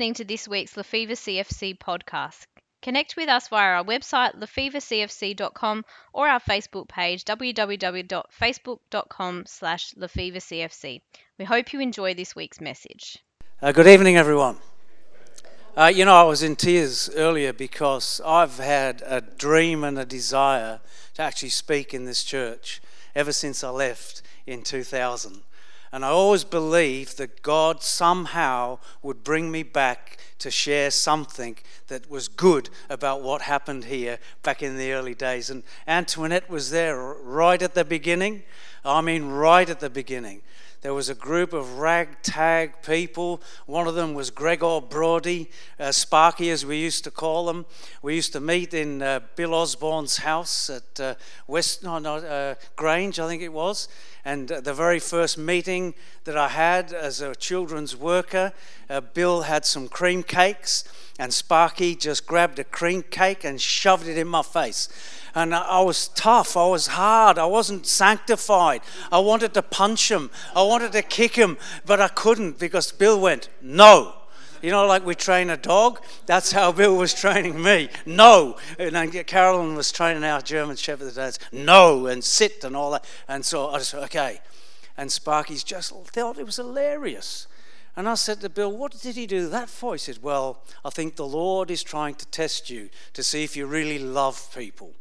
listening to this week's Lefevre CFC podcast. Connect with us via our website, lefevrecfc.com, or our Facebook page, www.facebook.com slash lefevrecfc. We hope you enjoy this week's message. Uh, good evening, everyone. Uh, you know, I was in tears earlier because I've had a dream and a desire to actually speak in this church ever since I left in 2000. And I always believed that God somehow would bring me back to share something that was good about what happened here back in the early days. And Antoinette was there right at the beginning. I mean, right at the beginning. There was a group of ragtag people. One of them was Gregor Brody, uh, Sparky as we used to call him. We used to meet in uh, Bill Osborne's house at uh, West, no, no, uh, Grange, I think it was. And uh, the very first meeting that I had as a children's worker, uh, Bill had some cream cakes, and Sparky just grabbed a cream cake and shoved it in my face and I was tough. I was hard. I wasn't sanctified. I wanted to punch him. I wanted to kick him, but I couldn't because Bill went, No. You know, like we train a dog? That's how Bill was training me. No. And Carolyn was training our German Shepherd dads. No, and sit and all that. And so I just okay. And Sparky's just thought it was hilarious. And I said to Bill, What did he do that for? He said, Well, I think the Lord is trying to test you to see if you really love people.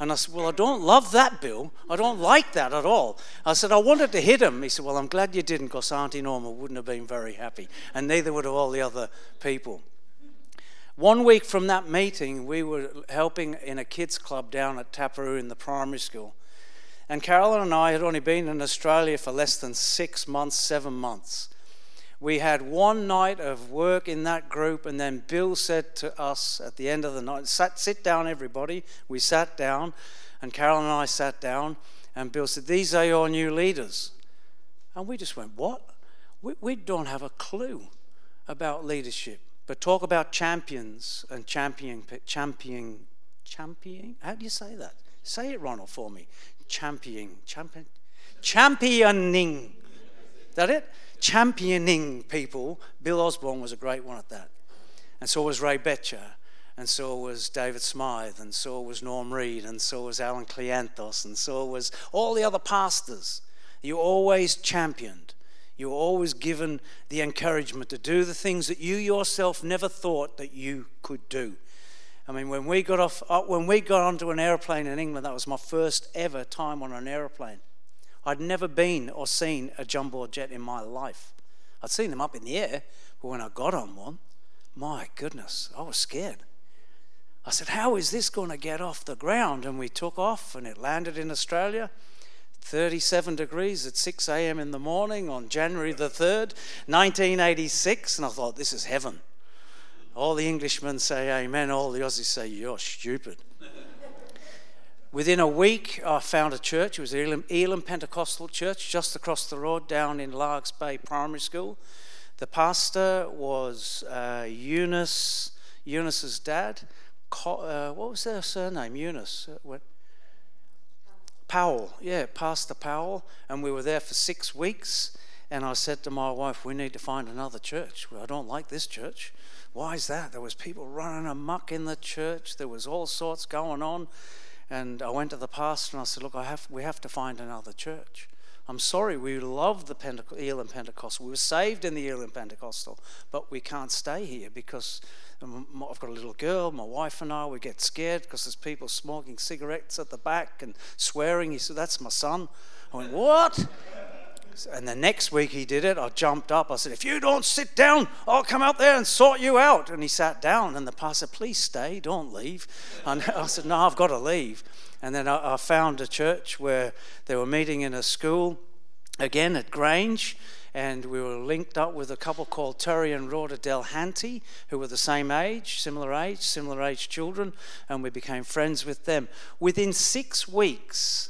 And I said, Well, I don't love that, Bill. I don't like that at all. I said, I wanted to hit him. He said, Well, I'm glad you didn't because Auntie Norma wouldn't have been very happy. And neither would all the other people. One week from that meeting, we were helping in a kids' club down at Taperoo in the primary school. And Carolyn and I had only been in Australia for less than six months, seven months we had one night of work in that group, and then Bill said to us at the end of the night, sat, Sit down, everybody. We sat down, and Carol and I sat down, and Bill said, These are your new leaders. And we just went, What? We, we don't have a clue about leadership. But talk about champions and championing, championing, championing. How do you say that? Say it, Ronald, for me. Championing, champion, championing. Is that it? Championing people, Bill Osborne was a great one at that. And so was Ray Betcher, and so was David Smythe, and so was Norm Reed, and so was Alan Cleanthos, and so was all the other pastors. You always championed. You were always given the encouragement to do the things that you yourself never thought that you could do. I mean, when we got off, uh, when we got onto an airplane in England, that was my first ever time on an airplane. I'd never been or seen a jumbo jet in my life. I'd seen them up in the air, but when I got on one, my goodness, I was scared. I said, How is this going to get off the ground? And we took off and it landed in Australia. 37 degrees at 6 a.m. in the morning on January the 3rd, 1986. And I thought, This is heaven. All the Englishmen say amen, all the Aussies say, You're stupid. Within a week, I found a church. It was Elim, Elim Pentecostal Church just across the road down in Largs Bay Primary School. The pastor was uh, Eunice, Eunice's dad. Co- uh, what was their surname? Eunice. Uh, what? Powell. Yeah, Pastor Powell. And we were there for six weeks. And I said to my wife, we need to find another church. I don't like this church. Why is that? There was people running amok in the church. There was all sorts going on. And I went to the pastor and I said, Look, I have, we have to find another church. I'm sorry, we love the Penteco- Elim Pentecostal. We were saved in the Elim Pentecostal, but we can't stay here because um, I've got a little girl, my wife and I, we get scared because there's people smoking cigarettes at the back and swearing. He said, That's my son. I went, What? And the next week he did it, I jumped up. I said, If you don't sit down, I'll come out there and sort you out. And he sat down, and the pastor Please stay, don't leave. And I said, No, I've got to leave. And then I, found a church where they were meeting in a school, again at Grange. And we were linked up with a couple called Terry and Rhoda Delhanty, who were the same age, similar age, similar age children, and we became friends with them. Within six weeks,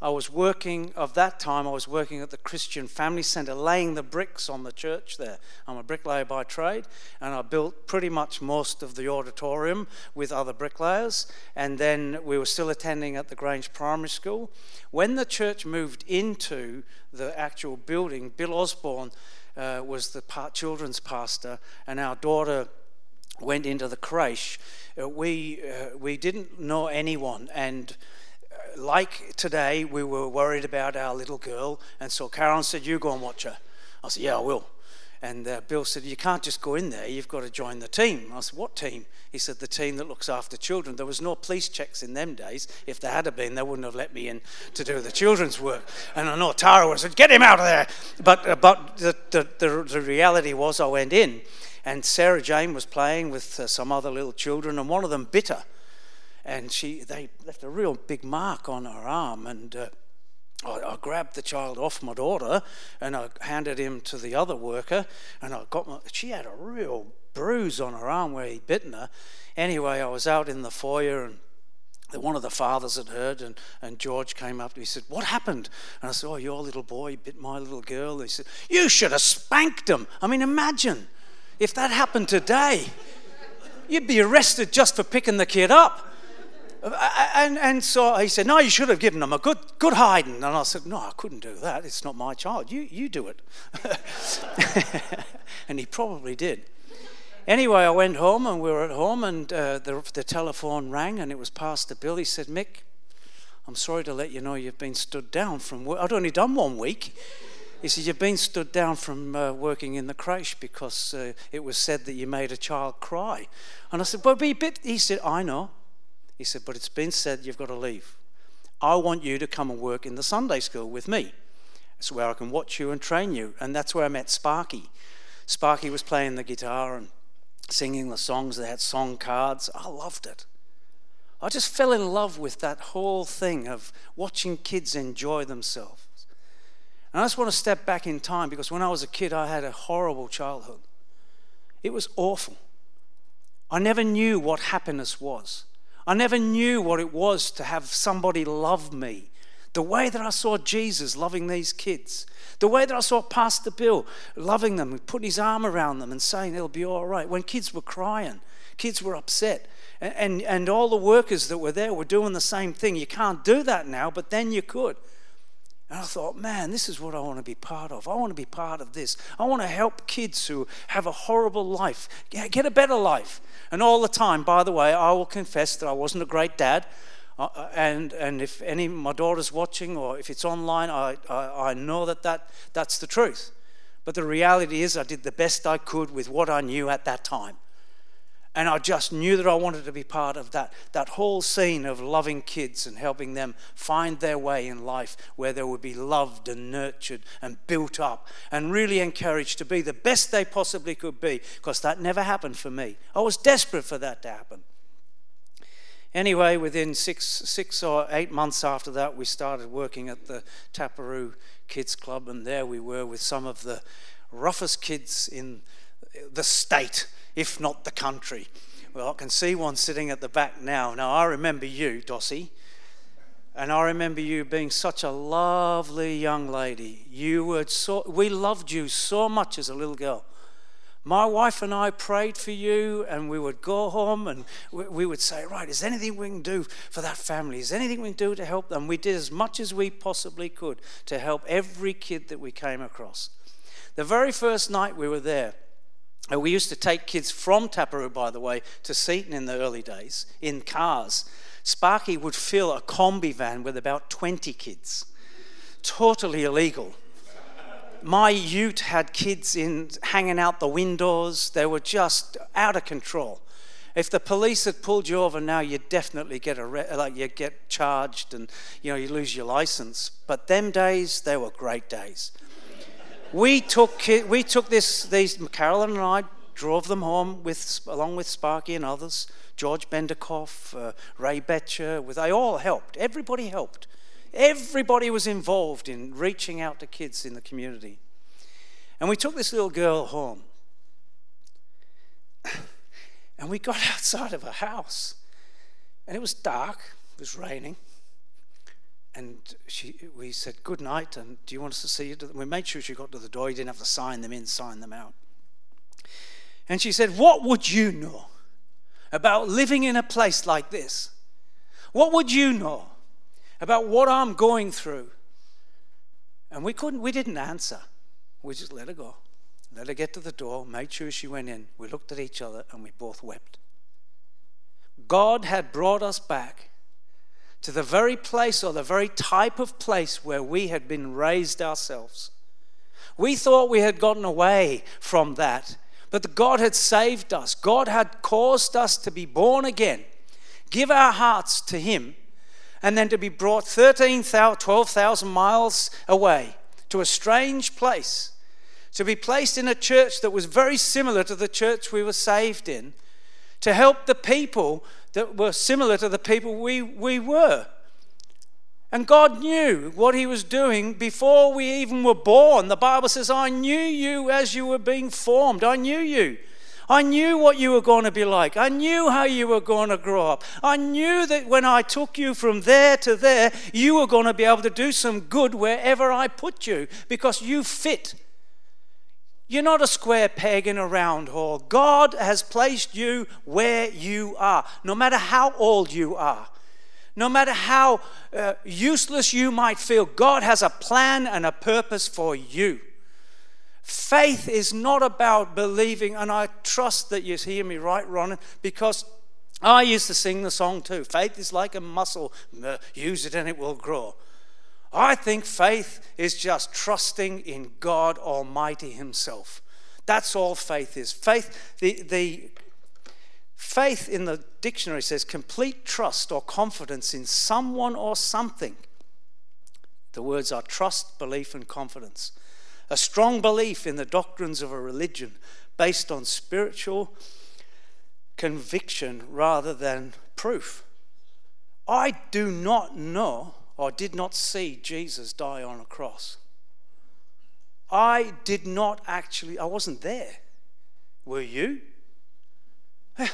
I was working, of that time, I was working at the Christian Family Centre, laying the bricks on the church there. I'm a bricklayer by trade, and I built pretty much most of the auditorium with other bricklayers. And then we were still attending at the Grange Primary School. When the church moved into the actual building, Bill Osborne uh, was the pa- children's pastor, and our daughter went into the creche. Uh, we, uh, we didn't know anyone, and like today, we were worried about our little girl, and so Carolyn said, You go and watch her. I said, Yeah, I will. And uh, Bill said, You can't just go in there, you've got to join the team. I said, What team? He said, The team that looks after children. There was no police checks in them days. If there had been, they wouldn't have let me in to do the children's work. And I know Tara was said, Get him out of there. But, uh, but the, the, the, the reality was, I went in, and Sarah Jane was playing with uh, some other little children, and one of them bit her. And she, they left a real big mark on her arm. And uh, I, I, grabbed the child off my daughter and I handed him to the other worker, and I got my, she had a real bruise on her arm where he'd bitten her. Anyway, I was out in the foyer and one of the fathers had heard, and, and George came up to me. He said, What happened? And I said, Oh, your little boy bit my little girl. And He said, You should have spanked him. I mean, imagine if that happened today. You'd be arrested just for picking the kid up. And, and so he said, No, you should have given him a good, good hiding. And I said, No, I couldn't do that. It's not my child. You, you do it. and he probably did. Anyway, I went home and we were at home, and uh, the, the telephone rang, and it was Pastor Bill. He said, Mick, I'm sorry to let you know you've been stood down from work. I'd only done one week. He said, You've been stood down from uh, working in the creche because uh, it was said that you made a child cry. And I said, Well, be a bit. He said, I know. He said, But it's been said you've got to leave. I want you to come and work in the Sunday school with me. It's where I can watch you and train you. And that's where I met Sparky. Sparky was playing the guitar and singing the songs. They had song cards. I loved it. I just fell in love with that whole thing of watching kids enjoy themselves. And I just want to step back in time because when I was a kid, I had a horrible childhood. It was awful. I never knew what happiness was. I never knew what it was to have somebody love me. The way that I saw Jesus loving these kids, the way that I saw Pastor Bill loving them, and putting his arm around them and saying it'll be all right. When kids were crying, kids were upset, and, and, and all the workers that were there were doing the same thing. You can't do that now, but then you could. And I thought, man, this is what I want to be part of. I want to be part of this. I want to help kids who have a horrible life get a better life. And all the time, by the way, I will confess that I wasn't a great dad. Uh, uh, and, and if any of my daughter's watching or if it's online, I, I, I know that, that that's the truth. But the reality is, I did the best I could with what I knew at that time. And I just knew that I wanted to be part of that, that whole scene of loving kids and helping them find their way in life where they would be loved and nurtured and built up and really encouraged to be the best they possibly could be, because that never happened for me. I was desperate for that to happen. Anyway, within six, six or eight months after that, we started working at the Taperoo Kids Club, and there we were with some of the roughest kids in the state if not the country. Well, I can see one sitting at the back now. Now, I remember you, Dossie, and I remember you being such a lovely young lady. You were so, we loved you so much as a little girl. My wife and I prayed for you, and we would go home and we would say, Right, is there anything we can do for that family? Is anything we can do to help them? We did as much as we possibly could to help every kid that we came across. The very first night we were there, uh, we used to take kids from Taperoo, by the way, to Seaton in the early days in cars. Sparky would fill a combi van with about 20 kids. Totally illegal. My ute had kids in hanging out the windows. They were just out of control. If the police had pulled you over now, you'd definitely get arre- like you'd get charged and you know you lose your license. But them days, they were great days we took, we took this, these, Carolyn and I drove them home with, along with Sparky and others, George Benderkoff, uh, Ray Betcher, they all helped. Everybody helped. Everybody was involved in reaching out to kids in the community. And we took this little girl home. And we got outside of her house. And it was dark, it was raining and she, we said good night and do you want us to see you? We made sure she got to the door. You didn't have to sign them in sign them out. And she said what would you know about living in a place like this? What would you know about what i'm going through? And we couldn't we didn't answer. We just let her go. Let her get to the door, made sure she went in. We looked at each other and we both wept. God had brought us back to the very place or the very type of place where we had been raised ourselves. We thought we had gotten away from that, but God had saved us. God had caused us to be born again, give our hearts to Him, and then to be brought 13,000, 12,000 miles away to a strange place, to be placed in a church that was very similar to the church we were saved in, to help the people that were similar to the people we, we were. And God knew what He was doing before we even were born. The Bible says, I knew you as you were being formed. I knew you. I knew what you were going to be like. I knew how you were going to grow up. I knew that when I took you from there to there, you were going to be able to do some good wherever I put you because you fit. You're not a square peg in a round hole. God has placed you where you are, no matter how old you are. No matter how uh, useless you might feel, God has a plan and a purpose for you. Faith is not about believing, and I trust that you hear me right, Ron, because I used to sing the song too. Faith is like a muscle, use it and it will grow. I think faith is just trusting in God Almighty Himself. That's all faith is. Faith, the, the faith in the dictionary says complete trust or confidence in someone or something. The words are trust, belief, and confidence. A strong belief in the doctrines of a religion based on spiritual conviction rather than proof. I do not know or did not see Jesus die on a cross. I did not actually, I wasn't there. Were you?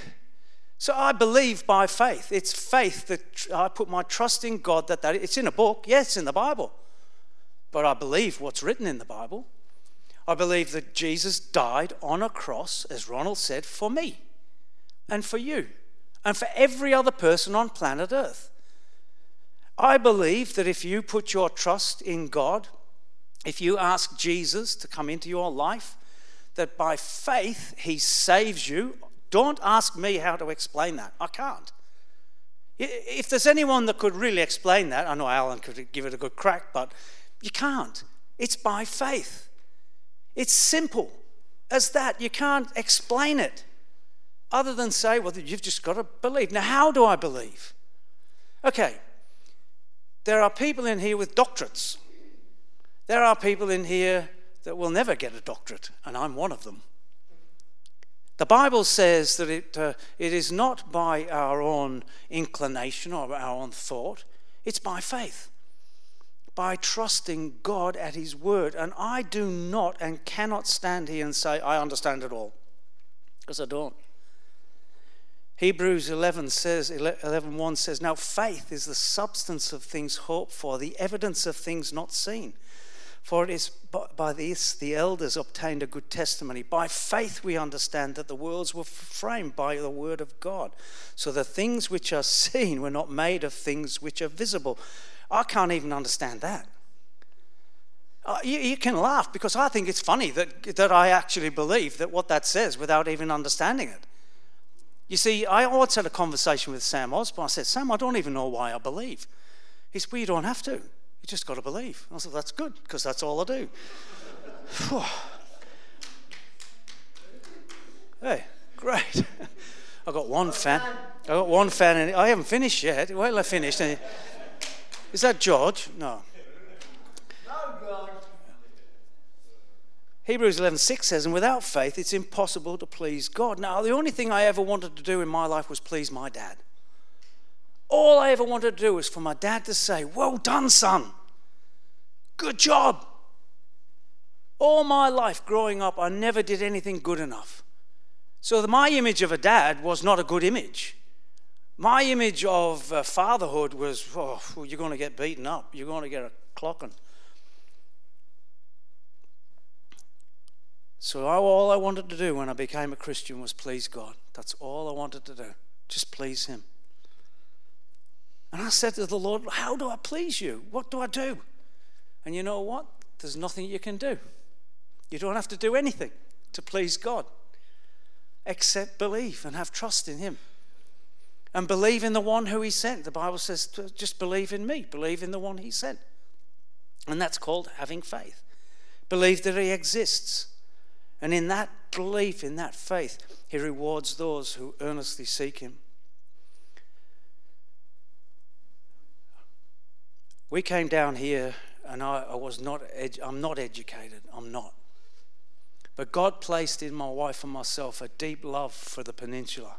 So I believe by faith. It's faith that I put my trust in God that, that it's in a book. Yes, it's in the Bible. But I believe what's written in the Bible. I believe that Jesus died on a cross, as Ronald said, for me and for you and for every other person on planet Earth. I believe that if you put your trust in God, if you ask Jesus to come into your life, that by faith he saves you. Don't ask me how to explain that. I can't. If there's anyone that could really explain that, I know Alan could give it a good crack, but you can't. It's by faith. It's simple as that. You can't explain it other than say, well, you've just got to believe. Now, how do I believe? Okay, there are people in here with doctorates. There are people in here that will never get a doctorate, and I'm one of them. The Bible says that it, uh, it is not by our own inclination or our own thought, it's by faith, by trusting God at His word. And I do not and cannot stand here and say, I understand it all, because I don't. Hebrews 11 says 11:1 says now faith is the substance of things hoped for the evidence of things not seen. For it is by this the elders obtained a good testimony. By faith we understand that the worlds were framed by the word of God. So the things which are seen were not made of things which are visible. I can't even understand that. Uh, you, you, can laugh because I think it's funny that, that I actually believe that what that says without even understanding it you see, I once had a conversation with Sam Osborne. I said, Sam, I don't even know why I believe. He said, Well, you don't have to. You just got to believe. I said, That's good, because that's all I do. hey, great. I got one fan. I got one fan, and I haven't finished yet. Wait till I finish. Is that George? No. Hebrews 11:6 says, "And without faith it's impossible to please God." Now, the only thing I ever wanted to do in my life was please my dad. All I ever wanted to do was for my dad to say, "Well done, son. Good job." All my life growing up, I never did anything good enough. So my image of a dad was not a good image. My image of uh, fatherhood was, oh, you're going to get beaten up. You're going to get a clocking. So all I wanted to do when I became a Christian was please God. That's all I wanted to do. Just please Him. And I said to the Lord, How do I please you? What do I do? And you know what? There's nothing you can do. You don't have to do anything. to please God except believe and have trust in Him. And believe in the one who He sent. The Bible says, just believe in me, believe in the one He sent. And that's called having faith. Believe that He exists. And in that belief, in that faith, He rewards those who earnestly seek Him. We came down here, and I, I was not. Edu- I'm not educated. I'm not. But God placed in my wife and myself a deep love for the peninsula.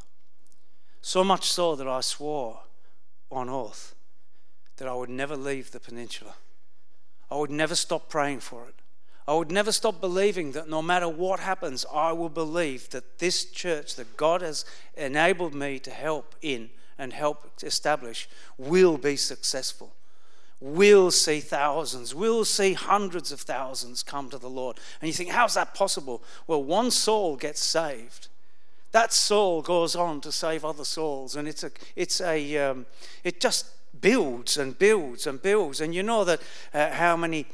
So much so that I swore on oath that I would never leave the peninsula. I would never stop praying for it. I would never stop believing that no matter what happens, I will believe that this church that God has enabled me to help in and help establish will be successful We'll see thousands, we'll see hundreds of thousands come to the Lord. And you think, how's that possible? Well, one soul gets saved. That soul goes on to save other souls, and it's a, it's a, um, it just builds and builds and builds. And you know that uh, how many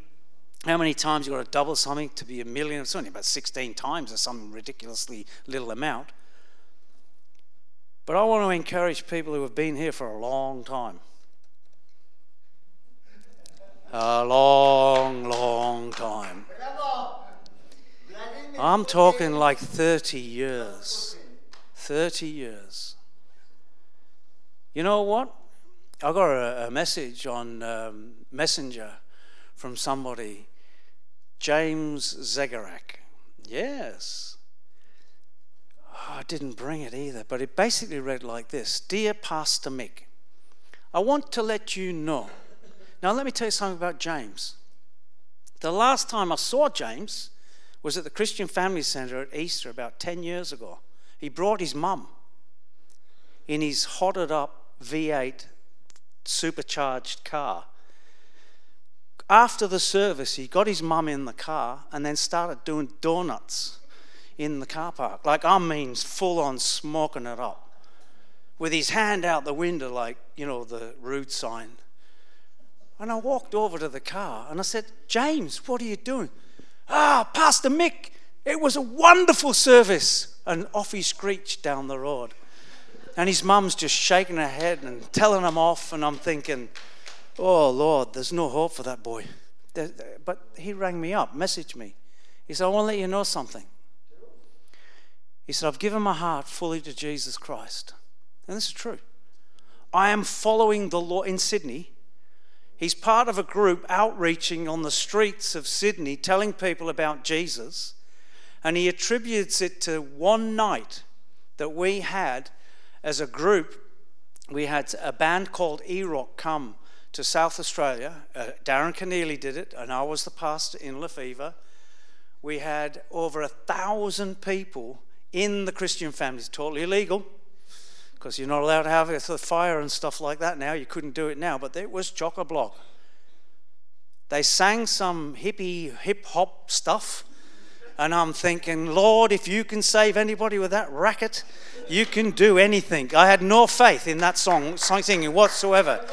how many times you've got to double something to be a million? It's only about 16 times or some ridiculously little amount. But I want to encourage people who have been here for a long time a long, long time. I'm talking like 30 years. 30 years. You know what? I got a, a message on um, Messenger from somebody, James Zegarak. Yes. Oh, I didn't bring it either, but it basically read like this Dear Pastor Mick, I want to let you know now, let me tell you something about James. The last time I saw James was at the Christian Family Center at Easter about 10 years ago. He brought his mum in his hotted up V8 supercharged car. After the service, he got his mum in the car and then started doing donuts in the car park. Like, I mean, full on smoking it up. With his hand out the window, like, you know, the road sign. And I walked over to the car and I said, James, what are you doing? Ah, Pastor Mick, it was a wonderful service. And off he screeched down the road. And his mum's just shaking her head and telling him off. And I'm thinking, oh, Lord, there's no hope for that boy. But he rang me up, messaged me. He said, I want to let you know something. He said, I've given my heart fully to Jesus Christ. And this is true. I am following the law in Sydney. He's part of a group outreaching on the streets of Sydney, telling people about Jesus. And he attributes it to one night that we had as a group. We had a band called E Rock come to South Australia. Uh, Darren Keneally did it, and I was the pastor in Lefevre. We had over a thousand people in the Christian families, totally illegal because you're not allowed to have a fire and stuff like that now. You couldn't do it now, but it was chock a block. They sang some hippie hip hop stuff, and I'm thinking, Lord, if you can save anybody with that racket, you can do anything. I had no faith in that song, singing whatsoever.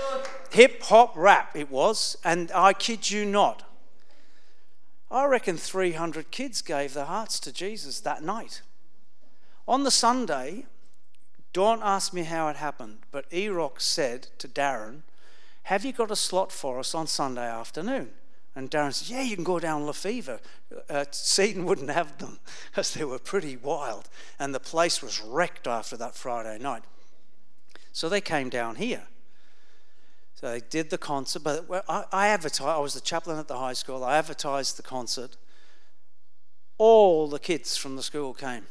Hip hop rap it was, and I kid you not. I reckon 300 kids gave their hearts to Jesus that night. On the Sunday, don't ask me how it happened, but Erock said to Darren, Have you got a slot for us on Sunday afternoon? And Darren said, Yeah, you can go down Lefevre. Uh, Seaton wouldn't have them because they were pretty wild. And the place was wrecked after that Friday night. So they came down here. So they did the concert, but I, advertised, I was the chaplain at the high school, I advertised the concert. All the kids from the school came.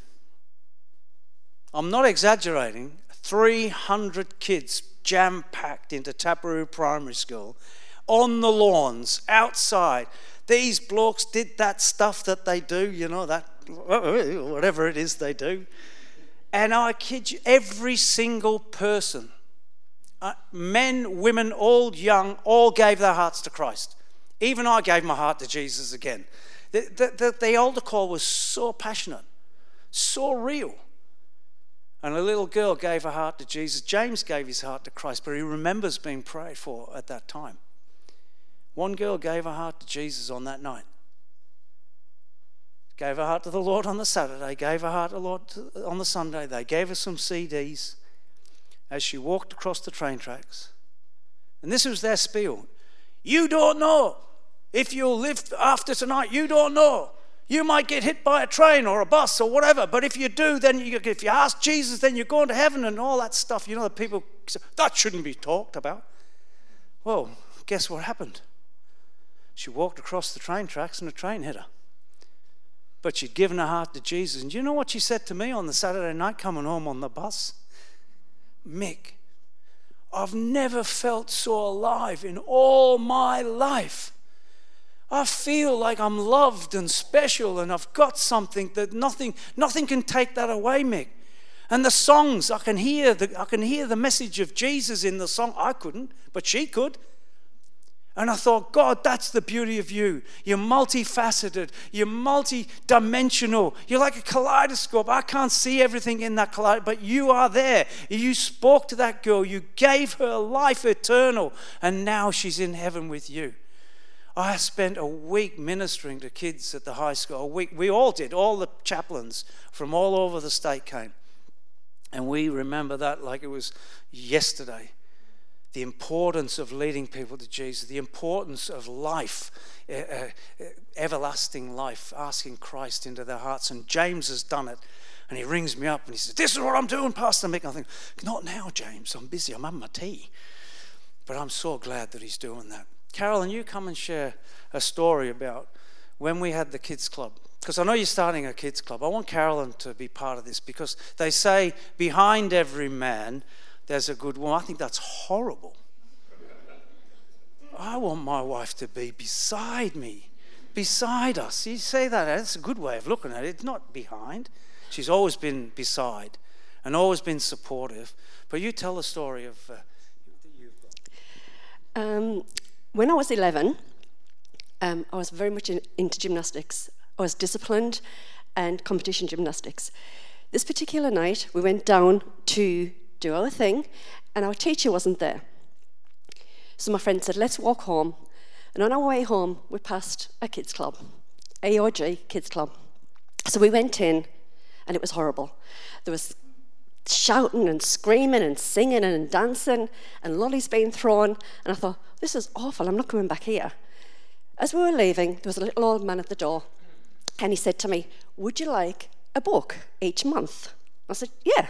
I'm not exaggerating, 300 kids jam packed into Taperoo Primary School on the lawns, outside. These blokes did that stuff that they do, you know, that whatever it is they do. And I kid you, every single person, uh, men, women, old, young, all gave their hearts to Christ. Even I gave my heart to Jesus again. The, the, the, the altar call was so passionate, so real. And a little girl gave her heart to Jesus. James gave his heart to Christ, but he remembers being prayed for at that time. One girl gave her heart to Jesus on that night. gave her heart to the Lord on the Saturday, gave her heart to the Lord on the Sunday. They gave her some CDs as she walked across the train tracks. And this was their spiel. You don't know. If you'll live after tonight, you don't know. You might get hit by a train or a bus or whatever, but if you do, then you, if you ask Jesus, then you're going to heaven and all that stuff. You know, the people say, that shouldn't be talked about. Well, guess what happened? She walked across the train tracks and a train hit her. But she'd given her heart to Jesus. And you know what she said to me on the Saturday night coming home on the bus? Mick, I've never felt so alive in all my life. I feel like I'm loved and special and I've got something that nothing, nothing can take that away, Mick. And the songs, I can hear the, I can hear the message of Jesus in the song. I couldn't, but she could. And I thought, God, that's the beauty of you. You're multifaceted, you're multi-dimensional, you're like a kaleidoscope. I can't see everything in that kaleidoscope, but you are there. You spoke to that girl, you gave her life eternal, and now she's in heaven with you. I spent a week ministering to kids at the high school. A week, we all did. All the chaplains from all over the state came. And we remember that like it was yesterday the importance of leading people to Jesus, the importance of life, uh, uh, everlasting life, asking Christ into their hearts. And James has done it. And he rings me up and he says, This is what I'm doing, Pastor Mick. I think, Not now, James. I'm busy. I'm having my tea. But I'm so glad that he's doing that. Carolyn, you come and share a story about when we had the kids' club. Because I know you're starting a kids' club. I want Carolyn to be part of this because they say behind every man there's a good woman. I think that's horrible. I want my wife to be beside me, beside us. You say that, that's a good way of looking at it. It's not behind. She's always been beside and always been supportive. But you tell the story of. Uh, um, when I was 11, um, I was very much in, into gymnastics. I was disciplined and competition gymnastics. This particular night, we went down to do our thing, and our teacher wasn't there. So my friend said, Let's walk home. And on our way home, we passed a kids' club, AOG Kids Club. So we went in, and it was horrible. There was shouting and screaming and singing and dancing, and lollies being thrown. And I thought, This is awful. I'm not coming back here. As we were leaving, there was a little old man at the door, and he said to me, Would you like a book each month? I said, Yeah,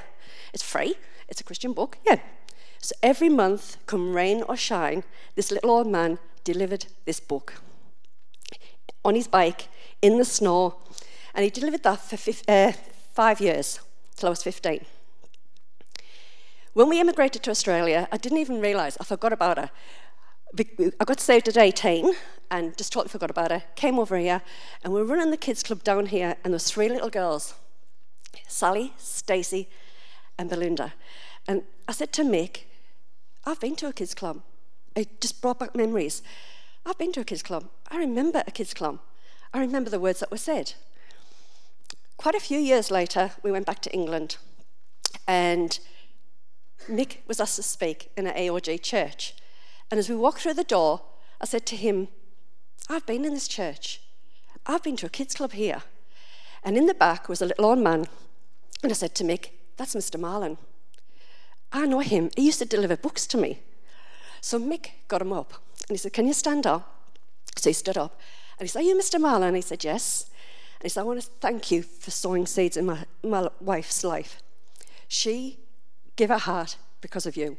it's free. It's a Christian book, yeah. So every month, come rain or shine, this little old man delivered this book on his bike in the snow, and he delivered that for uh, five years till I was 15. When we immigrated to Australia, I didn't even realise I forgot about her. I got saved at 18 and just totally forgot about her. Came over here, and we were running the kids' club down here, and there three little girls Sally, Stacey, and Belinda. And I said to Mick, I've been to a kids' club. It just brought back memories. I've been to a kids' club. I remember a kids' club. I remember the words that were said. Quite a few years later, we went back to England, and Mick was asked to speak in an AOG church. And as we walked through the door, I said to him, I've been in this church. I've been to a kids' club here. And in the back was a little old man. And I said to Mick, that's Mr. Marlin. I know him. He used to deliver books to me. So Mick got him up and he said, Can you stand up? So he stood up and he said, Are you Mr. Marlin? And he said, Yes. And he said, I want to thank you for sowing seeds in my, my wife's life. She gave her heart because of you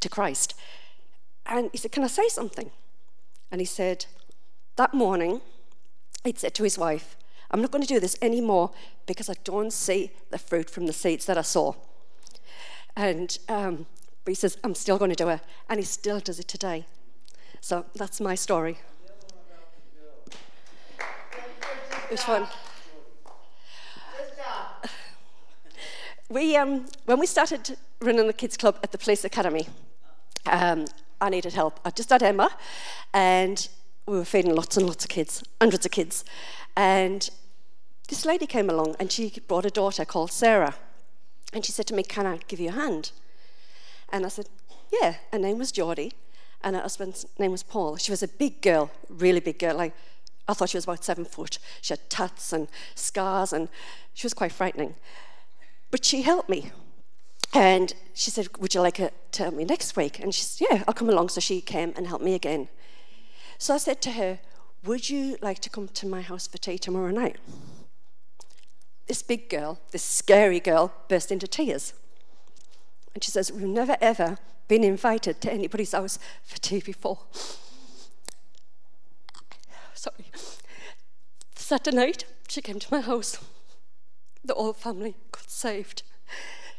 to Christ. And he said, Can I say something? And he said, That morning, he'd said to his wife, I'm not going to do this anymore because I don't see the fruit from the seeds that I saw. And um, he says, I'm still going to do it. And he still does it today. So that's my story. It was fun. We, um, when we started running the kids' club at the Police Academy, um, I needed help. I just had Emma, and we were feeding lots and lots of kids, hundreds of kids. And this lady came along and she brought a daughter called Sarah. And she said to me, Can I give you a hand? And I said, Yeah. Her name was Geordie, and her husband's name was Paul. She was a big girl, really big girl, like I thought she was about seven foot. She had tats and scars, and she was quite frightening. But she helped me. And she said, Would you like to help me next week? And she said, Yeah, I'll come along. So she came and helped me again. So I said to her, Would you like to come to my house for tea tomorrow night? This big girl, this scary girl, burst into tears. And she says, We've never ever been invited to anybody's house for tea before. Sorry. Saturday night, she came to my house. The whole family got saved.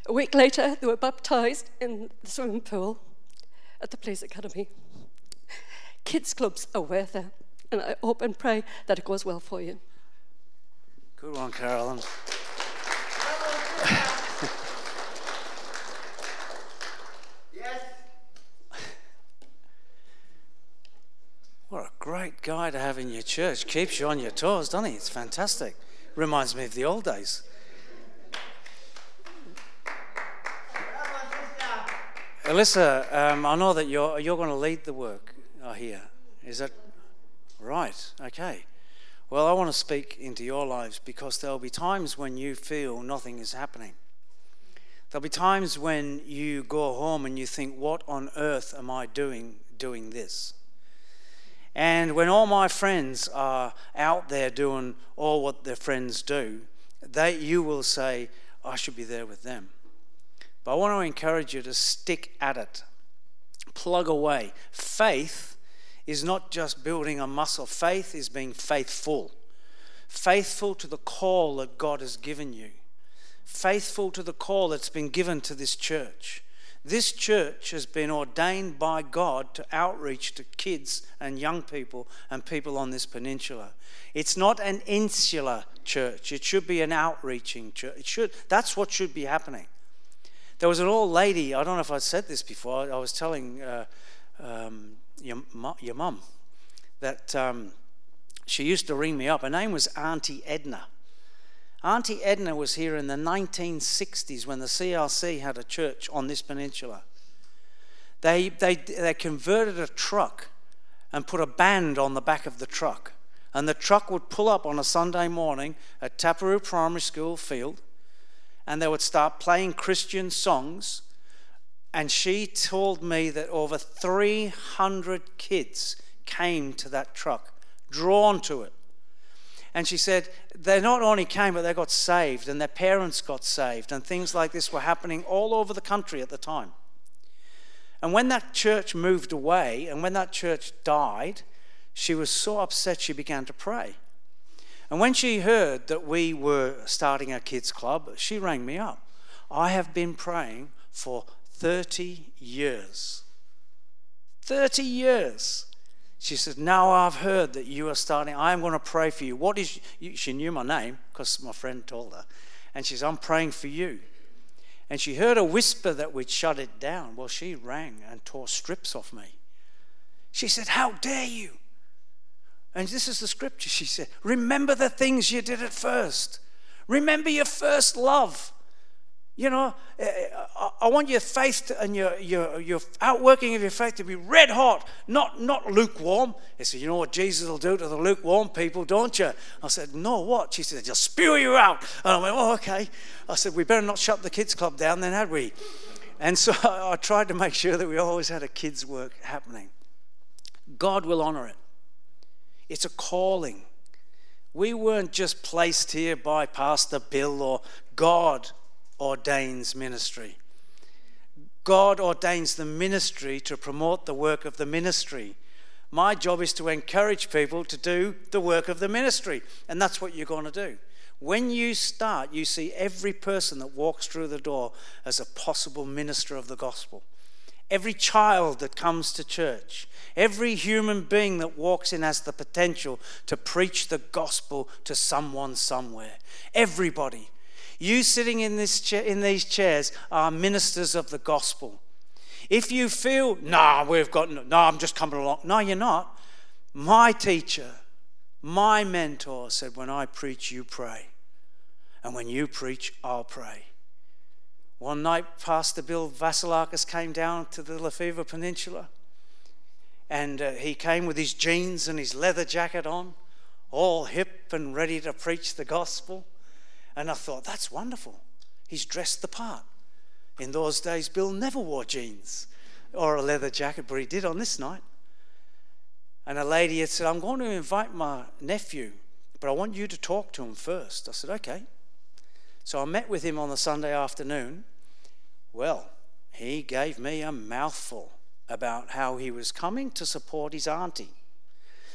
A week later, they were baptized in the swimming pool at the Police Academy. Kids' clubs are worth it, and I hope and pray that it goes well for you. Good one, Carolyn. yes. What a great guy to have in your church. Keeps you on your toes, doesn't he? It's fantastic. Reminds me of the old days. Alyssa, um, I know that you're, you're going to lead the work, Oh, I hear. Is that right? Okay. Well, I want to speak into your lives because there'll be times when you feel nothing is happening. There'll be times when you go home and you think, What on earth am I doing doing this? And when all my friends are out there doing all what their friends do, they, you will say, I should be there with them. But I want to encourage you to stick at it, plug away. Faith is not just building a muscle, faith is being faithful. Faithful to the call that God has given you, faithful to the call that's been given to this church. This church has been ordained by God to outreach to kids and young people and people on this peninsula. It's not an insular church. It should be an outreaching church. It should, that's what should be happening. There was an old lady, I don't know if I said this before, I was telling uh, um, your, your mum that um, she used to ring me up. Her name was Auntie Edna. Auntie Edna was here in the 1960s when the CRC had a church on this peninsula. They, they, they converted a truck and put a band on the back of the truck. And the truck would pull up on a Sunday morning at Taperoo Primary School field and they would start playing Christian songs and she told me that over 300 kids came to that truck, drawn to it. And she said they not only came, but they got saved, and their parents got saved, and things like this were happening all over the country at the time. And when that church moved away, and when that church died, she was so upset she began to pray. And when she heard that we were starting a kids' club, she rang me up. I have been praying for 30 years. 30 years. She said, Now I've heard that you are starting, I am going to pray for you. What is, you? she knew my name because my friend told her. And she said, I'm praying for you. And she heard a whisper that we'd shut it down. Well, she rang and tore strips off me. She said, How dare you? And this is the scripture. She said, Remember the things you did at first. Remember your first love. You know, eh, eh, I want your faith and your, your, your outworking of your faith to be red hot, not, not lukewarm. He said, You know what Jesus will do to the lukewarm people, don't you? I said, No, what? She said, Just spew you out. And I went, Oh, okay. I said, We better not shut the kids' club down then, had we? And so I tried to make sure that we always had a kids' work happening. God will honor it, it's a calling. We weren't just placed here by Pastor Bill or God ordains ministry. God ordains the ministry to promote the work of the ministry. My job is to encourage people to do the work of the ministry, and that's what you're going to do. When you start, you see every person that walks through the door as a possible minister of the gospel. Every child that comes to church, every human being that walks in has the potential to preach the gospel to someone somewhere. Everybody. You sitting in, this cha- in these chairs are ministers of the gospel. If you feel, nah, we've got, no, nah, I'm just coming along. No, you're not. My teacher, my mentor said, when I preach, you pray. And when you preach, I'll pray. One night, Pastor Bill Vasilakis came down to the Lefevre Peninsula. And uh, he came with his jeans and his leather jacket on, all hip and ready to preach the gospel. And I thought, that's wonderful. He's dressed the part. In those days, Bill never wore jeans or a leather jacket, but he did on this night. And a lady had said, I'm going to invite my nephew, but I want you to talk to him first. I said, okay. So I met with him on the Sunday afternoon. Well, he gave me a mouthful about how he was coming to support his auntie.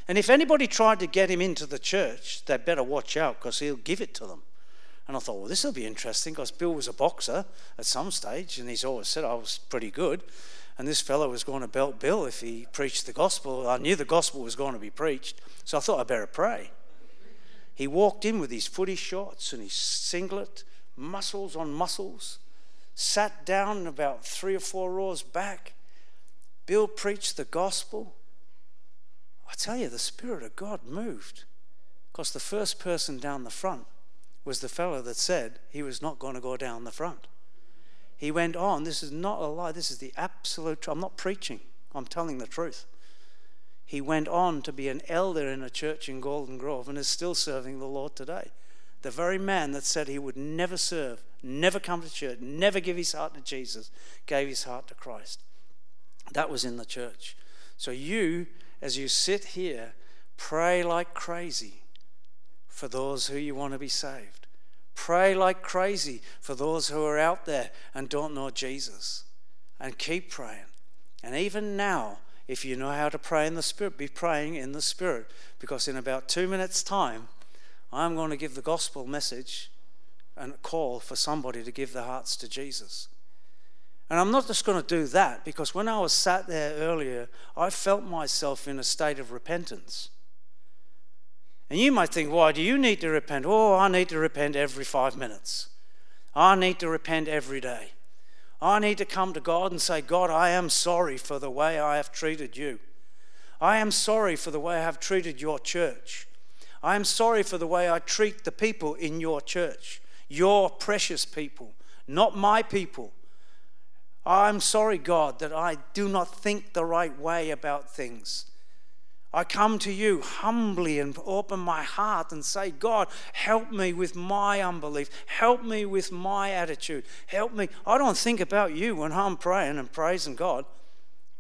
And if anybody tried to get him into the church, they'd better watch out because he'll give it to them. And I thought, well, this will be interesting because Bill was a boxer at some stage, and he's always said I was pretty good. And this fellow was going to belt Bill if he preached the gospel. I knew the gospel was going to be preached, so I thought I'd better pray. He walked in with his footy shorts and his singlet, muscles on muscles, sat down about three or four rows back. Bill preached the gospel. I tell you, the Spirit of God moved because the first person down the front was the fellow that said he was not going to go down the front. He went on, this is not a lie, this is the absolute truth. I'm not preaching, I'm telling the truth. He went on to be an elder in a church in Golden Grove and is still serving the Lord today. The very man that said he would never serve, never come to church, never give his heart to Jesus, gave his heart to Christ. That was in the church. So you, as you sit here, pray like crazy for those who you want to be saved. Pray like crazy for those who are out there and don't know Jesus. And keep praying. And even now, if you know how to pray in the Spirit, be praying in the Spirit. Because in about two minutes' time, I'm going to give the gospel message and call for somebody to give their hearts to Jesus. And I'm not just going to do that because when I was sat there earlier, I felt myself in a state of repentance. And you might think, why do you need to repent? Oh, I need to repent every five minutes. I need to repent every day. I need to come to God and say, God, I am sorry for the way I have treated you. I am sorry for the way I have treated your church. I am sorry for the way I treat the people in your church, your precious people, not my people. I'm sorry, God, that I do not think the right way about things. I come to you humbly and open my heart and say, God, help me with my unbelief. Help me with my attitude. Help me. I don't think about you when I'm praying and praising God.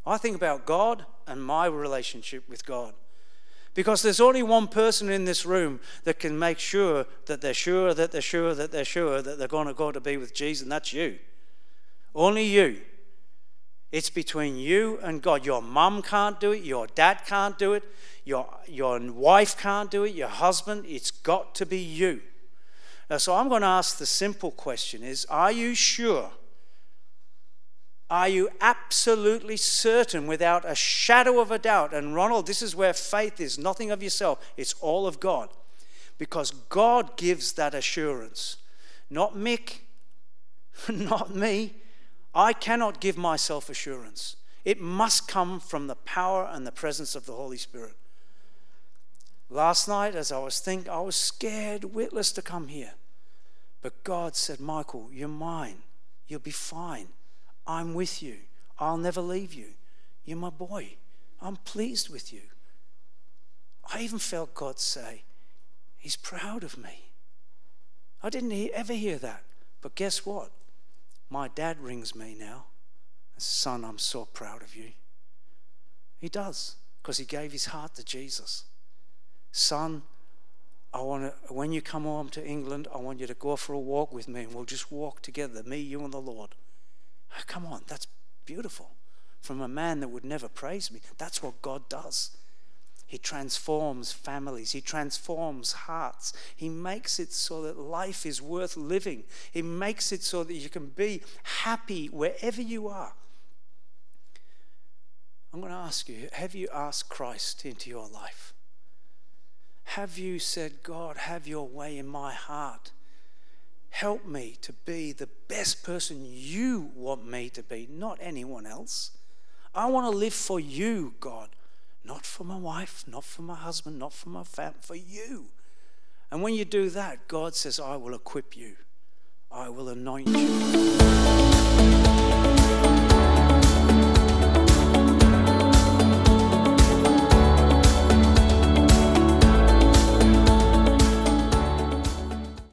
I think about God and my relationship with God. Because there's only one person in this room that can make sure that they're sure, that they're sure, that they're sure that they're going to go to be with Jesus, and that's you. Only you. It's between you and God. Your mum can't do it, your dad can't do it, your, your wife can't do it, your husband. It's got to be you. Now, so I'm going to ask the simple question is are you sure? Are you absolutely certain without a shadow of a doubt? And Ronald, this is where faith is nothing of yourself, it's all of God. Because God gives that assurance. Not Mick, not me, I cannot give myself assurance. It must come from the power and the presence of the Holy Spirit. Last night, as I was thinking, I was scared witless to come here. But God said, Michael, you're mine. You'll be fine. I'm with you. I'll never leave you. You're my boy. I'm pleased with you. I even felt God say, He's proud of me. I didn't ever hear that. But guess what? My dad rings me now Son, I'm so proud of you. He does, because he gave his heart to Jesus. Son, I want to, when you come home to England, I want you to go for a walk with me and we'll just walk together, me, you, and the Lord. Come on, that's beautiful. From a man that would never praise me. That's what God does. He transforms families. He transforms hearts. He makes it so that life is worth living. He makes it so that you can be happy wherever you are. I'm going to ask you have you asked Christ into your life? Have you said, God, have your way in my heart? Help me to be the best person you want me to be, not anyone else. I want to live for you, God. Not for my wife, not for my husband, not for my family, for you. And when you do that, God says, I will equip you, I will anoint you.